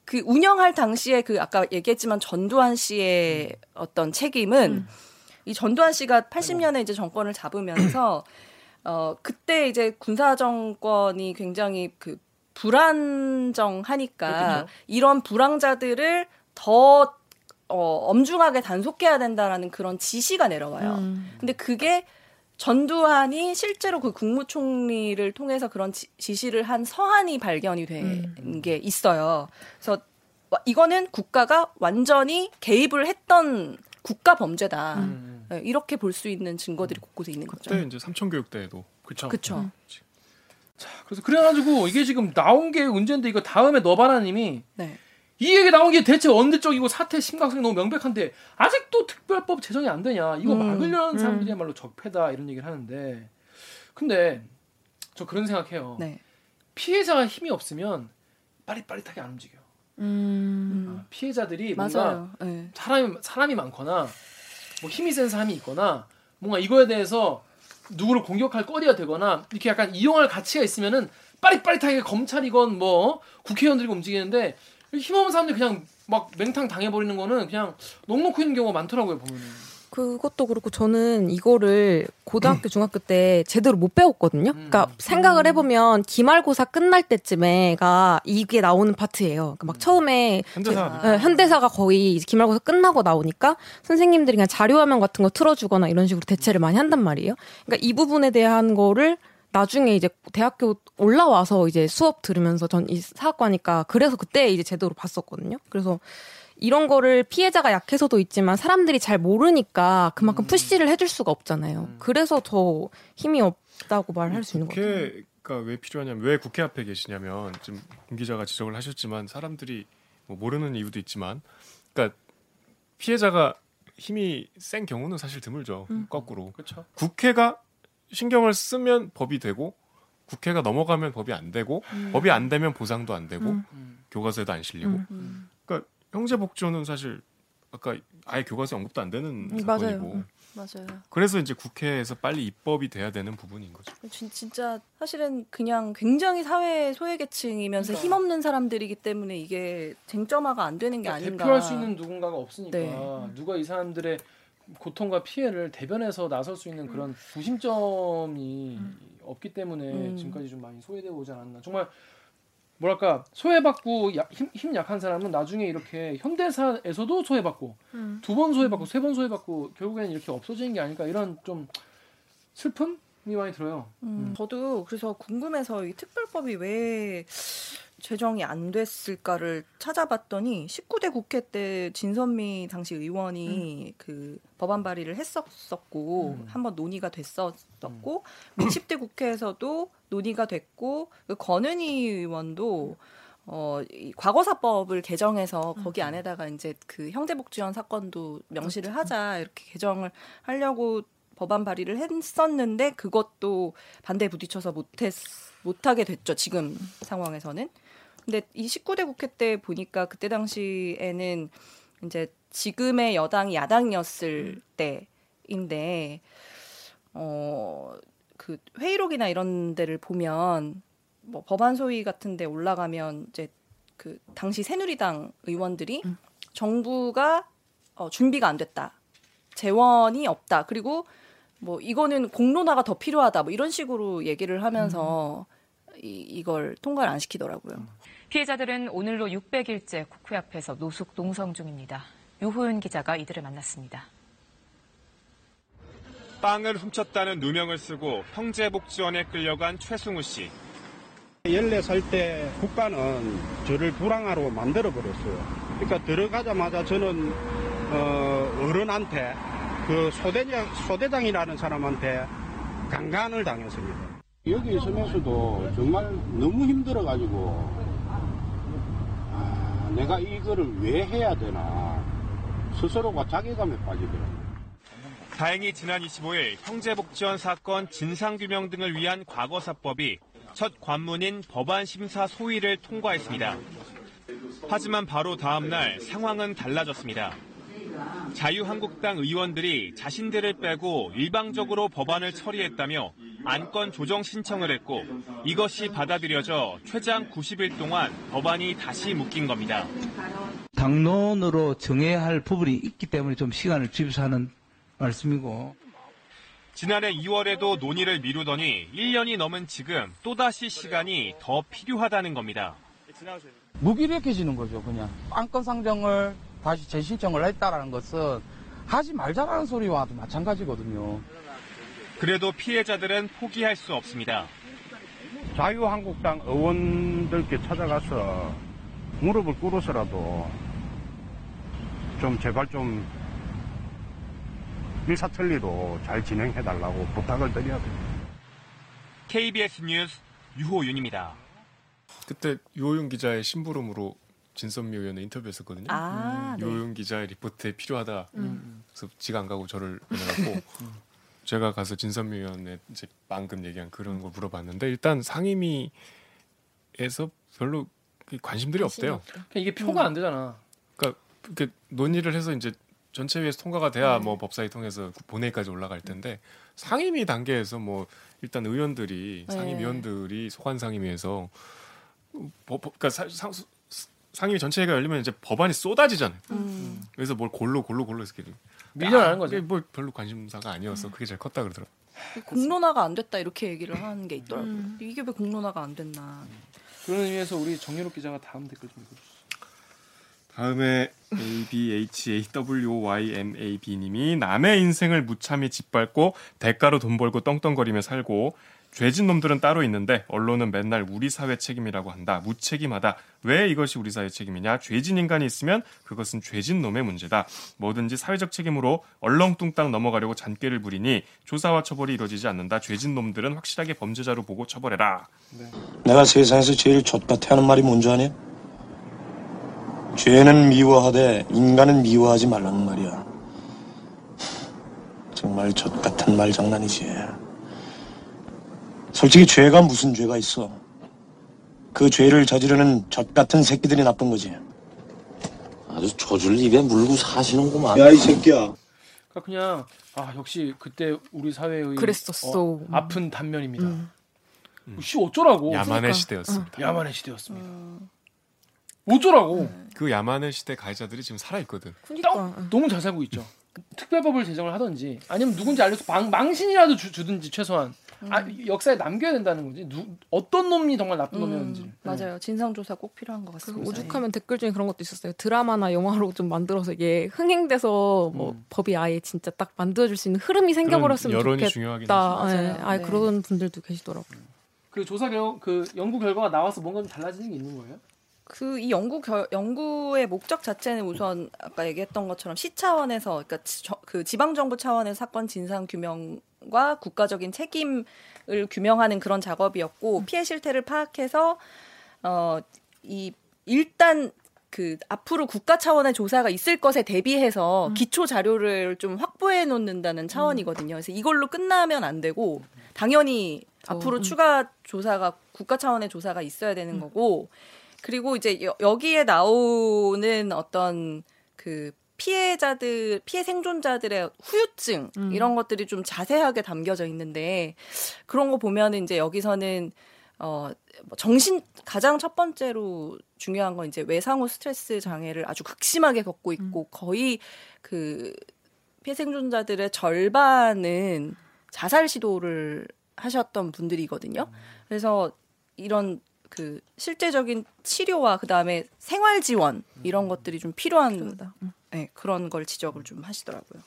그 운영할 당시에 그 아까 얘기했지만 전두환 씨의 어떤 책임은 이 전두환 씨가 80년에 이제 정권을 잡으면서 어 그때 이제 군사 정권이 굉장히 그 불안정하니까 그렇겠죠. 이런 불황자들을 더 어, 엄중하게 단속해야 된다라는 그런 지시가 내려와요. 근데 그게 전두환이 실제로 그 국무총리를 통해서 그런 지, 지시를 한 서한이 발견이 된게 있어요. 그래서 와- 이거는 국가가 완전히 개입을 했던 국가 범죄다. 음. 네, 이렇게 볼 수 있는 증거들이 곳곳에 있는 거죠. 그때 이제 삼천교육 때에도 그렇죠. 그쵸. 그래서 그래가지고 이게 지금 나온 게 문제인데 이거 다음에 너바나님이 네. 이 얘기 나온 게 대체 어느 쪽이고 사태 심각성이 너무 명백한데 아직도 특별법 제정이 안 되냐 이거 음, 막으려는 음. 사람들이야말로 적폐다 이런 얘기를 하는데 근데 저 그런 생각해요 네. 피해자가 힘이 없으면 빠릿빠릿하게 안 움직여 음. 아, 피해자들이 뭔가 맞아요. 네. 사람이 사람이 많거나 뭐 힘이 센 사람이 있거나 뭔가 이거에 대해서 누구를 공격할 거리가 되거나 이렇게 약간 이용할 가치가 있으면은 빠릿빠릿하게 검찰이건 뭐 국회의원들이 움직이는데 힘없는 사람들이 그냥 막 맹탕 당해버리는 거는 그냥 넉넉히 있는 경우가 많더라고요 보면은. 그것도 그렇고 저는 이거를 고등학교 중학교 때 제대로 못 배웠거든요. 그러니까 생각을 해보면 기말고사 끝날 때쯤에가 이게 나오는 파트예요. 그러니까 막 처음에 현대사 네, 현대사가 거의 기말고사 끝나고 나오니까 선생님들이 그냥 자료화면 같은 거 틀어주거나 이런 식으로 대체를 많이 한단 말이에요. 그러니까 이 부분에 대한 거를 나중에 이제 대학교 올라와서 이제 수업 들으면서 전 이 사학과니까 그래서 그때 이제 제대로 봤었거든요. 그래서 이런 거를 피해자가 약해서도 있지만 사람들이 잘 모르니까 그만큼 음. 푸시를 해줄 수가 없잖아요. 그래서 더 힘이 없다고 말할 수 있는 것 같아요. 국회가 왜 필요하냐면 왜 국회 앞에 계시냐면 지금 김 기자가 지적을 하셨지만 사람들이 뭐 모르는 이유도 있지만 그러니까 피해자가 힘이 센 경우는 사실 드물죠. 거꾸로 그렇죠. 국회가 신경을 쓰면 법이 되고 국회가 넘어가면 법이 안 되고 법이 안 되면 보상도 안 되고 음. 교과서에도 안 실리고 음. 그러니까 형제 복지원은 사실 아까 아예 교과서에 언급도 안 되는 음, 사건이고 맞아요. 맞아요. 그래서 이제 국회에서 빨리 입법이 돼야 되는 부분인 거죠. 진, 진짜 사실은 그냥 굉장히 사회 소외계층이면서 그러니까. 힘없는 사람들이기 때문에 이게 쟁점화가 안 되는 게 그러니까 아닌가. 대표할 수 있는 누군가가 없으니까 네. 누가 이 사람들의 고통과 피해를 대변해서 나설 수 있는 그런 구심점이 없기 때문에 음. 지금까지 좀 많이 소외되어 오지 않았나. 정말 뭐랄까 소외받고 야- 힘, 힘 약한 사람은 나중에 이렇게 현대사에서도 소외받고 음. 두번 소외받고 세 번 소외받고 결국에는 이렇게 없어지는 게 아닐까 이런 좀 슬픔이 많이 들어요. 음, 음. 저도 그래서 궁금해서 이 특별법이 왜 제정이 안 됐을까를 찾아봤더니 19대 국회 때 진선미 당시 의원이 그 법안 발의를 했었었고 음. 한번 논의가 됐었었고 60대 국회에서도 논의가 됐고 그 권은희 의원도 어, 이 과거사법을 개정해서 거기 안에다가 이제 그 형제복지원 사건도 명시를 하자 이렇게 개정을 하려고 법안 발의를 했었는데 그것도 반대에 부딪혀서 못했 못하게 됐죠 지금 상황에서는. 근데 이 19대 국회 때 보니까 그때 당시에는 이제 지금의 여당이 야당이었을 때인데 어 그 회의록이나 이런 데를 보면 뭐 법안 소위 같은 데 올라가면 이제 그 당시 새누리당 의원들이 정부가 어, 준비가 안 됐다. 재원이 없다. 그리고 뭐 이거는 공론화가 더 필요하다. 뭐 이런 식으로 얘기를 하면서 이, 이걸 통과를 안 시키더라고요. 피해자들은 오늘로 600일째 국회 앞에서 노숙 농성 중입니다. 유호연 기자가 이들을 만났습니다. 땅을 훔쳤다는 누명을 쓰고 형제복지원에 끌려간 최승우 씨. 14살 때 국가는 저를 불황아로 만들어버렸어요. 그러니까 들어가자마자 저는 어, 어른한테 그 소대장, 소대장이라는 사람한테 강간을 당했습니다. 여기 있으면서도 정말 너무 힘들어가지고 아, 내가 이거를 왜 해야 되나 스스로가 자괴감에 빠지더라고요. 다행히 지난 25일 형제복지원 사건 진상규명 등을 위한 과거사법이 첫 관문인 법안 심사 소위를 통과했습니다. 하지만 바로 다음 날 상황은 달라졌습니다. 자유한국당 의원들이 자신들을 빼고 일방적으로 법안을 처리했다며 안건 조정 신청을 했고 이것이 받아들여져 최장 90일 동안 법안이 다시 묶인 겁니다. 당론으로 정해야 할 부분이 있기 때문에 좀 시간을 주입해서 하는 말씀이고 지난해 2월에도 논의를 미루더니 1년이 넘은 지금 또다시 시간이 더 필요하다는 겁니다. 무기력해지는 거죠 그냥 안건 상정을 다시 재신청을 했다라는 것은 하지 말자라는 소리와도 마찬가지거든요 그래도 피해자들은 포기할 수 없습니다. 자유한국당 의원들께 찾아가서 무릎을 꿇어서라도 좀 제발 좀 일사천리로 잘 진행해달라고 부탁을 드려야 돼요. KBS 뉴스 유호윤입니다. 그때 유호윤 기자의 심부름으로 진선미 의원의 인터뷰했었거든요. 아, 네. 유호윤 기자의 리포트에 필요하다. 음. 그래서 지가 안 가고 저를 보내갖고 제가 가서 진선미 의원의 이제 방금 얘기한 그런 걸 물어봤는데 일단 상임위에서 별로 관심들이 없대요. 이게 표가 안 되잖아. 그러니까 이렇게 논의를 해서 이제 전체 위에서 통과가 돼야 뭐 법사위 통해서 본회의까지 올라갈 텐데 상임위 단계에서 뭐 일단 의원들이 네. 상임위원들이 소관 상임위에서 법, 법- 그러니까 사- 상, 상임위 전체회가 열리면 이제 법안이 쏟아지잖아요. 음. 그래서 뭘 골로 골로 골로 해서 이렇게 밀려나는 거죠. 그게 뭐 별로 관심사가 아니었어. 그게 제일 컸다 그러더라고. 공론화가 안 됐다 이렇게 얘기를 하는 게 있더라고요. 이게 왜 공론화가 안 됐나. 그런 의미에서 우리 정유롭 기자가 다음 댓글 좀 읽어주세요. 다음에 ABHAWYMAB님이 남의 인생을 무참히 짓밟고 대가로 돈 벌고 떵떵거리며 살고 죄진 놈들은 따로 있는데 언론은 맨날 우리 사회 책임이라고 한다. 무책임하다. 왜 이것이 우리 사회 책임이냐? 죄진 인간이 있으면 그것은 죄진 놈의 문제다. 뭐든지 사회적 책임으로 얼렁뚱땅 넘어가려고 잔꾀를 부리니 조사와 처벌이 이루어지지 않는다. 죄진 놈들은 확실하게 범죄자로 보고 처벌해라. 내가 세상에서 제일 젖같아 하는 말이 뭔지 아냐? 죄는 미워하되 인간은 미워하지 말라는 말이야. 정말 젖같은 말 장난이지. 솔직히 죄가 무슨 죄가 있어? 그 죄를 저지르는 젖 같은 새끼들이 나쁜 거지. 아주 저줄 입에 물고 사시는구만. 야, 이 새끼야. 그러니까 그냥 아 역시 그때 우리 사회의 그랬었어. 어, 아픈 단면입니다. 씨 어쩌라고? 야만의 그러니까. 시대였습니다. 야만의 시대였습니다. 어쩌라고? 그 야만의 시대 가해자들이 지금 살아 있거든. 너무, 너무 잘 살고 있죠. 특별법을 제정을 하든지 아니면 누군지 알려서 망, 망신이라도 주, 주든지 최소한 아, 역사에 남겨야 된다는 거지. 누, 어떤 놈이 정말 나쁜 놈이었는지. 음, 맞아요. 진상 조사 꼭 필요한 것그 같습니다. 오죽하면 댓글 중에 그런 것도 있었어요. 드라마나 영화로 좀 만들어서 이게 흥행돼서 뭐 법이 아예 진짜 딱 만들어줄 수 있는 흐름이 생겨버렸으면 여론이 좋겠다. 중요하긴 하죠. 예, 맞아요. 아 네. 그런 분들도 계시더라고요. 그 조사 결, 그 연구 결과가 나와서 뭔가 좀 달라지는 게 있는 거예요? 그이 연구 결, 연구의 목적 자체는 우선 아까 얘기했던 것처럼 시 차원에서 그러니까 지, 저- 그 지방 정부 차원의 사건 진상 규명 과 국가적인 책임을 규명하는 그런 작업이었고 피해 실태를 파악해서 어 이 일단 그 앞으로 국가 차원의 조사가 있을 것에 대비해서 기초 자료를 좀 확보해 놓는다는 차원이거든요. 그래서 이걸로 끝나면 안 되고 당연히 앞으로 음. 추가 조사가 국가 차원의 조사가 있어야 되는 거고 그리고 이제 여, 여기에 나오는 어떤 그 피해자들 피해 생존자들의 후유증 음. 이런 것들이 좀 자세하게 담겨져 있는데 그런 거 보면은 이제 여기서는 어, 뭐 정신 가장 첫 번째로 중요한 건 이제 외상후 스트레스 장애를 아주 극심하게 겪고 있고 거의 그 피해 생존자들의 절반은 자살 시도를 하셨던 분들이거든요. 그래서 이런 그 실제적인 치료와 그 다음에 생활 지원 이런 것들이 좀 필요한 네, 그런 걸 지적을 좀 하시더라고요.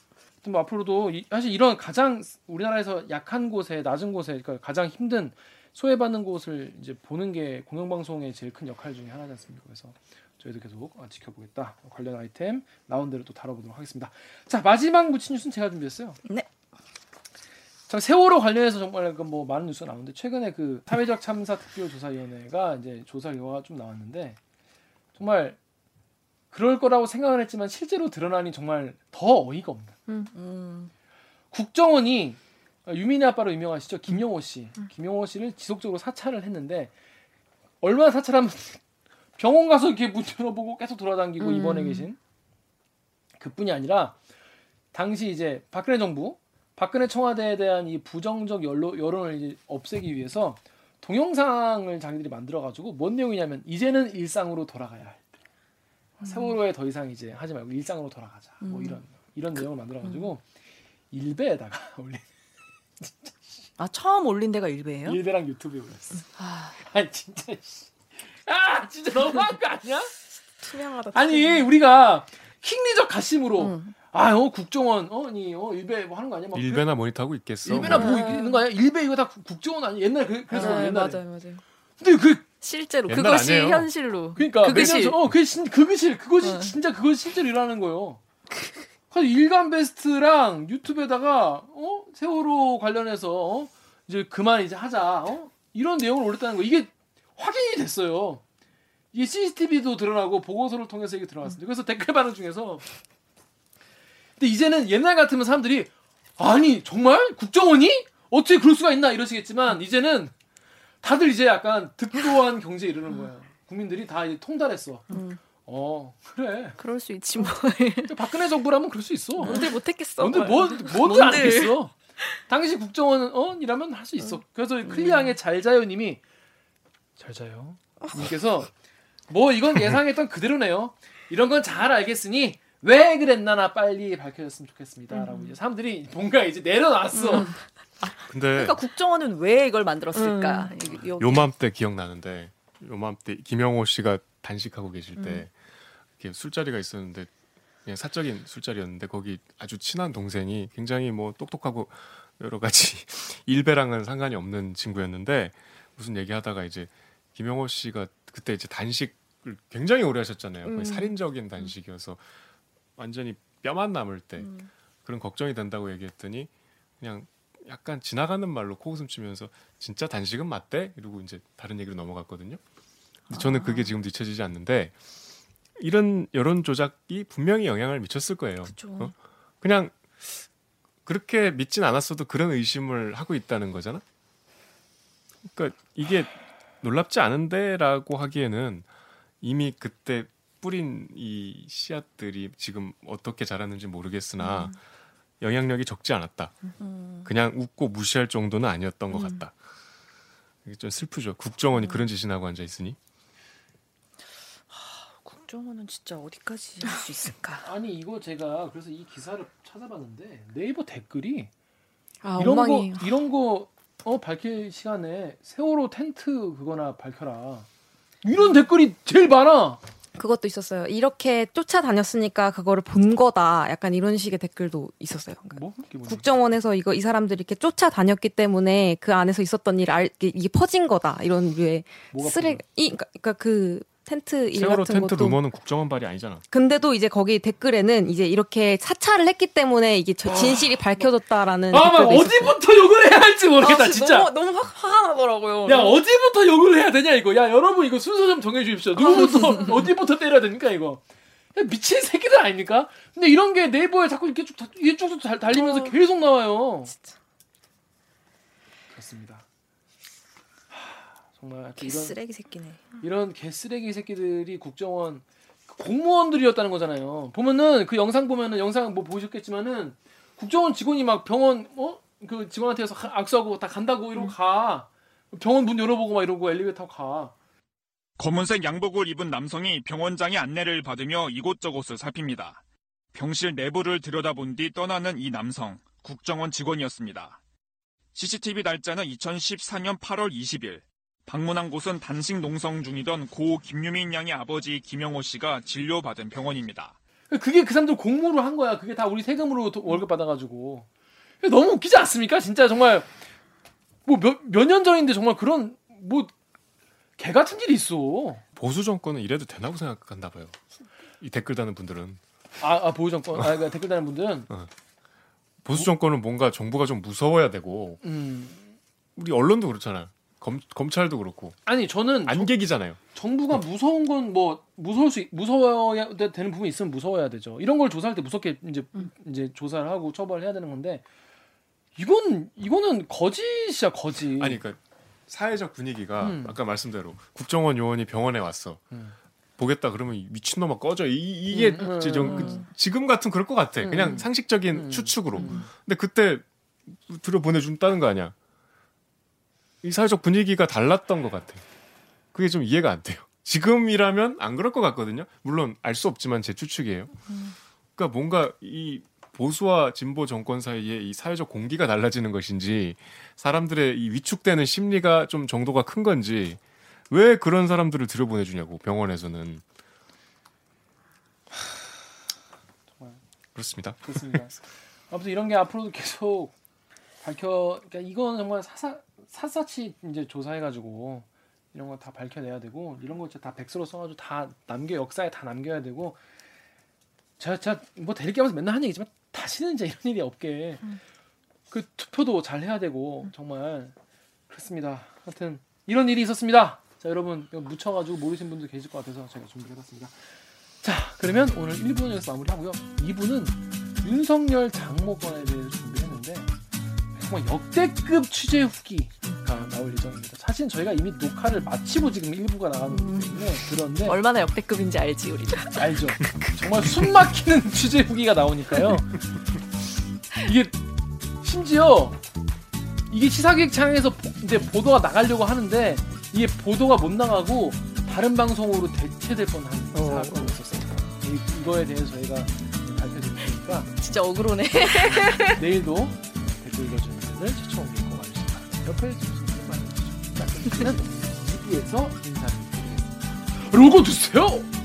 뭐 앞으로도 이- 사실 이런 가장 우리나라에서 약한 곳에 낮은 곳에 그러니까 가장 힘든 소외받는 곳을 이제 보는 게 공영방송의 제일 큰 역할 중에 하나지 않습니까? 그래서 저희도 계속 어, 지켜보겠다. 관련 아이템 나온 대로 또 다뤄보도록 하겠습니다. 자 마지막 묻힌 뉴스는 제가 준비했어요. 네. 자 세월호 관련해서 정말 그뭐 많은 뉴스가 나오는데 최근에 그 사회적 참사 특별조사위원회가 이제 조사 결과가 좀 나왔는데 정말 그럴 거라고 생각을 했지만 실제로 드러나니 정말 더 어이가 없는. 음. 국정원이 유민의 아빠로 유명하시죠 김용호 씨, 김용호 씨를 지속적으로 사찰을 했는데 얼마나 사찰하면 병원 가서 이렇게 문 열어보고 계속 돌아다니고 음. 입원해 계신 그뿐이 아니라 당시 이제 박근혜 정부, 박근혜 청와대에 대한 이 부정적 여론, 여론을 이제 없애기 위해서 동영상을 자기들이 만들어 가지고 뭔 내용이냐면 이제는 일상으로 돌아가야 할 때. 세월호에 더 이상 이제 하지 말고 일상으로 돌아가자. 뭐 음. 이런 이런 내용을 만들어 가지고 일베에다가 올린 아 처음 올린 데가 일베예요? 일베랑 유튜브에 올렸어. 아, 아니 진짜 씨. 아 진짜 너무한 거 아니야? 투명하다. 아니 우리가 킹리적 가심으로 아어 국정원 어니 어 일베 뭐 하는 거 아니야? 막 일베나 모니터하고 있겠어. 일베나 뭐. 있는 거 아니야? 일베 이거 다 국- 국정원 아니야? 옛날 그 그래서 네, 옛날에. 맞아요, 맞아요. 근데 그 실제로 그것이 아니에요. 현실로 그러니까 그것이 어 그게 진 그것이 그것이 어. 진짜 그것이 실제로 일어나는 거예요. 그래서 일간 베스트랑 유튜브에다가 어 세월호 관련해서 어? 이제 그만 이제 하자 어 이런 내용을 올렸다는 거 이게 확인이 됐어요. 이게 CCTV도 드러나고 보고서를 통해서 이게 들어갔습니다. 그래서 댓글 반응 중에서 근데 이제는 옛날 같으면 사람들이 아니 정말 국정원이 어떻게 그럴 수가 있나 이러시겠지만 이제는 다들 이제 약간 득도한 경제에 이르는 거예요. 국민들이 다 이제 통달했어. 어 그래. 그럴 수 있지 뭐. 박근혜 정부라면 그럴 수 있어. 뭔들 못했겠어. 뭔들 뭐 뭔들 뭔들. 안 했겠어. 당시 국정원 어이라면 할 수 있어. 그래서 클리앙의 잘 자요님이 잘 자요. 님께서 뭐 이건 예상했던 그대로네요. 이런 건 잘 알겠으니 왜 그랬나나 빨리 밝혀졌으면 좋겠습니다라고 이제 사람들이 뭔가 이제 내려놨어. 근데 그러니까 국정원은 왜 이걸 만들었을까? 이- 요- 요맘때 기억나는데 요맘때 김영호 씨가 단식하고 계실 때 음. 이렇게 술자리가 있었는데 그냥 사적인 술자리였는데 거기 아주 친한 동생이 굉장히 뭐 똑똑하고 여러 가지 일배랑은 상관이 없는 친구였는데 무슨 얘기하다가 이제 김영호 씨가 그때 이제 단식을 굉장히 오래 하셨잖아요. 거의 음. 살인적인 단식이어서 완전히 뼈만 남을 때 음. 그런 걱정이 된다고 얘기했더니 그냥 약간 지나가는 말로 코웃음 치면서 진짜 단식은 맞대 이러고 이제 다른 얘기로 넘어갔거든요. 근데 저는 그게 지금도 잊혀지지 않는데 이런 여론 조작이 분명히 영향을 미쳤을 거예요. 어? 그냥 그렇게 믿진 않았어도 그런 의심을 하고 있다는 거잖아. 그러니까 이게 놀랍지 않은데라고 하기에는 이미 그때 뿌린 이 씨앗들이 지금 어떻게 자랐는지 모르겠으나 음. 영향력이 적지 않았다. 음. 그냥 웃고 무시할 정도는 아니었던 것 음. 같다. 이게 좀 슬프죠. 국정원이 그런 짓이나 하고 앉아 있으니. 국정원은 진짜 어디까지 할 수 있을까? 아니 이거 제가 그래서 이 기사를 찾아봤는데 네이버 댓글이 아, 이런 엉망이. 거 이런 거 어, 밝힐 시간에 세월호 텐트 그거나 밝혀라. 이런 댓글이 제일 많아. 그것도 있었어요. 이렇게 쫓아다녔으니까 그거를 본 거다. 약간 이런 식의 댓글도 있었어요. 그러니까 뭐? 국정원에서 이거 이 사람들이 이렇게 쫓아다녔기 때문에 그 안에서 있었던 일 알, 이게, 퍼진 거다. 이런 류의 쓰레기, 이, 그러니까, 그러니까 그 텐트 일 세월호 같은 텐트 것도 루머는 국정원 발이 아니잖아. 근데도 이제 거기 댓글에는 이제 이렇게 사찰을 했기 때문에 이게 저 진실이 밝혀졌다라는 아, 막. 어디부터 욕을 해야 할지 모르겠다, 아, 진짜. 너무, 너무 확, 화가 나더라고요. 야 어디부터 욕을 해야 되냐 이거. 야 여러분 이거 순서 좀 정해주십시오. 누구부터 어디부터 때려야 됩니까 이거. 야, 미친 새끼들 아닙니까? 근데 이런 게 네이버에 자꾸 이렇게 쭉 달- 달리면서 계속 나와요. 그렇습니다. 하, 정말 하여튼 이런 쓰레기 새끼네. 이런 개 쓰레기 새끼들이 국정원 공무원들이었다는 거잖아요. 보면은 그 영상 보면은 영상 뭐 보셨겠지만은 국정원 직원이 막 병원 어그 직원한테서 가- 악수하고 다 간다고 이러고 가 병원 문 열어보고 막 이러고 엘리베이터 가. 검은색 양복을 입은 남성이 병원장의 안내를 받으며 이곳저곳을 살핍니다. 병실 내부를 들여다본 뒤 떠나는 이 남성, 국정원 직원이었습니다. CCTV 날짜는 2014년 8월 20일. 방문한 곳은 단식 농성 중이던 고 김유민 양의 아버지 김영호 씨가 진료받은 병원입니다. 그게 그 사람들 공모로 한 거야. 그게 다 우리 세금으로 도- 월급 받아가지고 너무 웃기지 않습니까? 진짜 정말 뭐몇몇년 전인데 정말 그런 뭐 개 같은 일이 있어. 보수 정권은 이래도 되나고 생각한다 봐요. 이 댓글 다는 분들은 아, 아 보유 정권, 아 그러니까 댓글 다는 분들은 보수 정권은 뭔가 정부가 좀 무서워야 되고 음. 우리 언론도 그렇잖아요. 검 검찰도 그렇고 아니 저는 안개기잖아요. 정부가 무서운 건 뭐 무서울 수 있- 무서워야 되- 되는 부분이 있으면 무서워야 되죠. 이런 걸 조사할 때 무섭게 이제 이제 조사를 하고 처벌을 해야 되는 건데 이건 이거는 거짓이야 거짓. 아니 그러니까 사회적 분위기가 음. 아까 말씀대로 국정원 요원이 병원에 왔어. 음. 보겠다 그러면 이 미친놈아 꺼져 이, 게 음, 음, 좀 음. 지금 같은 그럴 것 같아 음, 그냥 음. 상식적인 추측으로 근데 그때 들여 보내준다는 거 아니야 이 사회적 분위기가 달랐던 것 같아 그게 좀 이해가 안 돼요 지금이라면 안 그럴 것 같거든요 물론 알 수 없지만 제 추측이에요 그러니까 뭔가 이 보수와 진보 정권 사이에 이 사회적 공기가 달라지는 것인지 사람들의 이 위축되는 심리가 좀 정도가 큰 건지 왜 그런 사람들을 들여보내주냐고 병원에서는 그렇습니다. 그렇습니다. 아무튼 이런 게 앞으로도 계속 밝혀. 그러니까 이건 정말 사사 샅샅이 이제 조사해가지고 이런 거 다 밝혀내야 되고 이런 거 진짜 다 백서로 써가지고 다 남겨 역사에 다 남겨야 되고. 제가 뭐 대리기 하면서 맨날 하는 얘기지만 다시는 이제 이런 일이 없게 그 투표도 잘 해야 되고 정말 그렇습니다. 하여튼 이런 일이 있었습니다. 자 여러분 이거 묻혀가지고 모르신 분들 계실 것 같아서 제가 준비해봤습니다. 자 그러면 오늘 1부는 여기서 마무리하고요. 2부는 윤석열 장모건에 대해서 준비했는데 정말 역대급 취재 후기가 나올 예정입니다. 사실 저희가 이미 녹화를 마치고 지금 1부가 나가는 거기 때문에 그런데 얼마나 역대급인지 알지 우리도. 알죠. 정말 숨 막히는 취재 후기가 나오니까요. 이게 심지어 이게 시사기획창에서 보- 이제 보도가 나가려고 하는데 이게 보도가 못 나가고 다른 방송으로 대체될 뻔한 사건이 있었습니다. 이- 이거에 대해서 저희가 발표드릴 테니까 진짜 억울하네. 내일도 댓글 읽어주는 분 옮길 거 와주시기 바랍니다. 옆에 분들 많이 해주시죠. 자, 그럼 저는 2부에서 인사를 드리겠습니다. 로고 드세요!